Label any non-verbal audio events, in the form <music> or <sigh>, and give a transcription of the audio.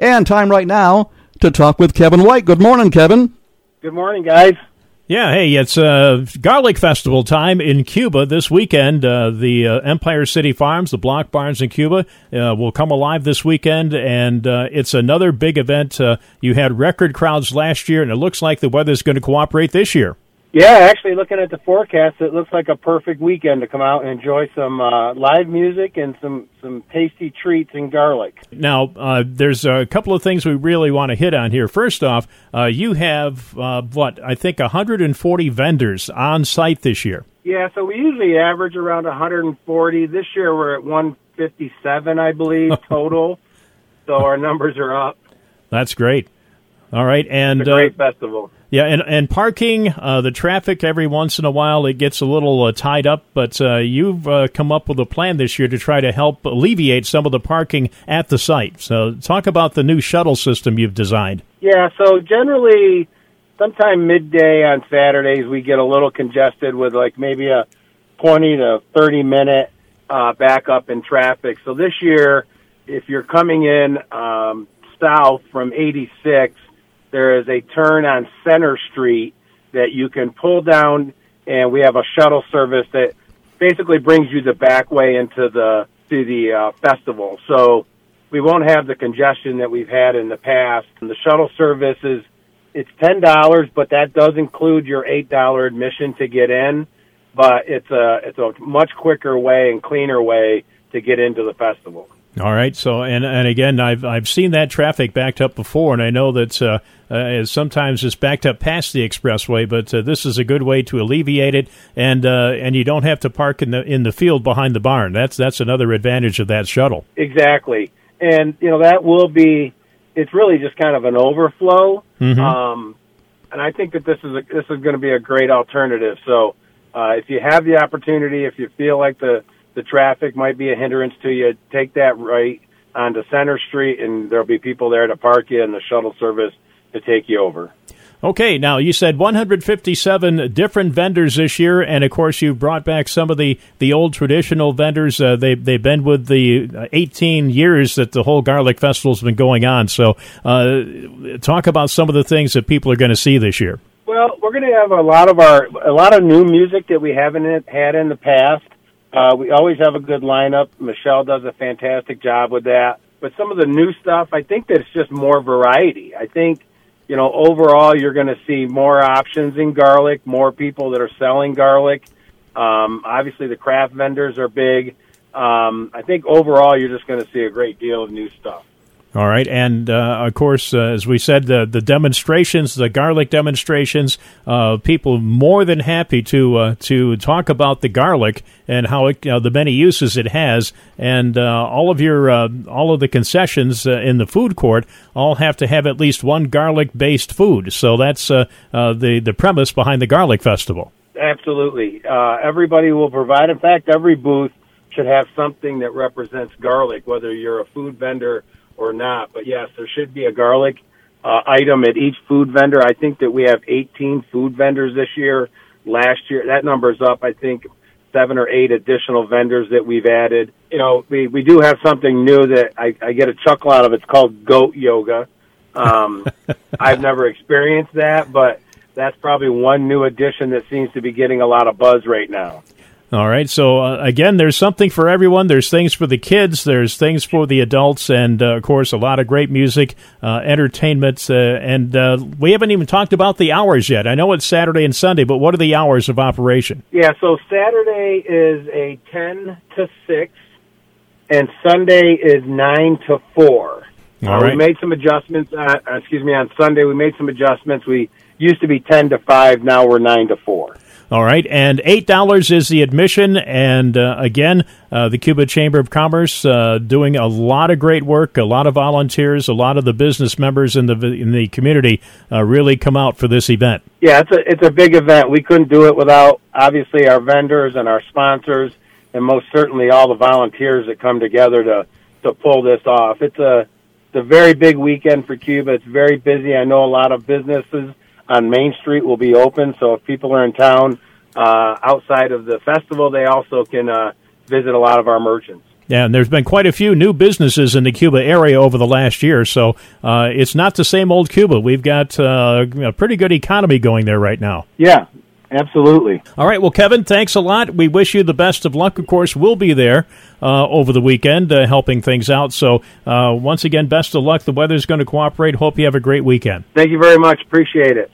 And time right now to talk with Kevin White. Good morning, Kevin. Good morning, guys. Yeah, hey, it's uh, Garlic Festival time in Cuba this weekend. Uh, the uh, Empire City Farms, the Block Barns in Cuba, uh, will come alive this weekend, and uh, it's another big event. Uh, you had record crowds last year, and it looks like the weather's going to cooperate this year. Yeah, actually, looking at the forecast, it looks like a perfect weekend to come out and enjoy some uh, live music and some some tasty treats and garlic. Now, uh, there's a couple of things we really want to hit on here. First off, uh, you have uh, what I think 140 vendors on site this year. Yeah, so we usually average around 140. This year we're at 157, I believe, <laughs> total. so our numbers are up. That's great. All right, and great festival. Yeah, and and parking, uh, the traffic every once in a while it gets a little uh, tied up, but uh, you've uh, come up with a plan this year to try to help alleviate some of the parking at the site. So, talk about the new shuttle system you've designed. Yeah, so generally, sometime midday on Saturdays, we get a little congested with like maybe a twenty to thirty minute uh, backup in traffic. So this year, if you're coming in um, south from 86 there is a turn on Center Street that you can pull down, and we have a shuttle service that basically brings you the back way into the to the uh, festival. So we won't have the congestion that we've had in the past. And the shuttle service is it's ten dollars, but that does include your eight dollar admission to get in. But it's a it's a much quicker way and cleaner way to get into the festival. All right. So, and and again, I've I've seen that traffic backed up before, and I know that uh, uh, sometimes it's backed up past the expressway. But uh, this is a good way to alleviate it, and uh, and you don't have to park in the in the field behind the barn. That's that's another advantage of that shuttle. Exactly, and you know that will be. It's really just kind of an overflow, mm-hmm. um, and I think that this is a, this is going to be a great alternative. So, uh, if you have the opportunity, if you feel like the the traffic might be a hindrance to you, take that right onto Center Street, and there'll be people there to park you and the shuttle service to take you over. Okay, now you said 157 different vendors this year, and of course you brought back some of the, the old traditional vendors. Uh, they they've been with the uh, 18 years that the whole garlic festival's been going on. So, uh, talk about some of the things that people are going to see this year. Well, we're going to have a lot of our a lot of new music that we haven't had in the past. Uh, we always have a good lineup. Michelle does a fantastic job with that. But some of the new stuff, I think that it's just more variety. I think, you know, overall you're going to see more options in garlic, more people that are selling garlic. Um, obviously, the craft vendors are big. Um, I think overall you're just going to see a great deal of new stuff. All right, and uh, of course, uh, as we said, the the demonstrations, the garlic demonstrations, uh, people more than happy to uh, to talk about the garlic and how it, the many uses it has, and uh, all of your uh, all of the concessions in the food court all have to have at least one garlic based food. So that's the the premise behind the garlic festival. Absolutely, everybody will provide. In fact, every booth should have something that represents garlic, whether you're a food vendor or not. But yes, there should be a garlic uh, item at each food vendor. I think that we have 18 food vendors this year. Last year, that number's up. I think seven or eight additional vendors that we've added. You know, we we do have something new that I, I get a chuckle out of. It's called goat yoga. Um, <laughs> I've never experienced that, but that's probably one new addition that seems to be getting a lot of buzz right now. All right. So uh, again, there's something for everyone. There's things for the kids. There's things for the adults, and uh, of course, a lot of great music, uh, entertainment, uh, and uh, we haven't even talked about the hours yet. I know it's Saturday and Sunday, but what are the hours of operation? Yeah. So Saturday is a ten to six, and Sunday is nine to four. All right. We made some adjustments. excuse me. On Sunday, we made some adjustments. We used to be ten to five. Now we're nine to four. All right, and eight dollars is the admission. And uh, again, uh, the Cuba Chamber of Commerce uh, doing a lot of great work. A lot of volunteers, a lot of the business members in the in the community uh, really come out for this event. Yeah, it's a it's a big event. We couldn't do it without obviously our vendors and our sponsors, and most certainly all the volunteers that come together to to pull this off. It's a it's a very big weekend for Cuba. It's very busy. I know a lot of businesses on Main Street will be open. So if people are in town uh, outside of the festival, they also can uh, visit a lot of our merchants. Yeah, and there's been quite a few new businesses in the Cuba area over the last year, so uh, it's not the same old Cuba. We've got uh, a pretty good economy going there right now. Yeah, absolutely. All right, well, Kevin, thanks a lot. We wish you the best of luck. Of course, we'll be there uh, over the weekend uh, helping things out. So, uh, once again, best of luck. The weather's going to cooperate. Hope you have a great weekend. Thank you very much. Appreciate it.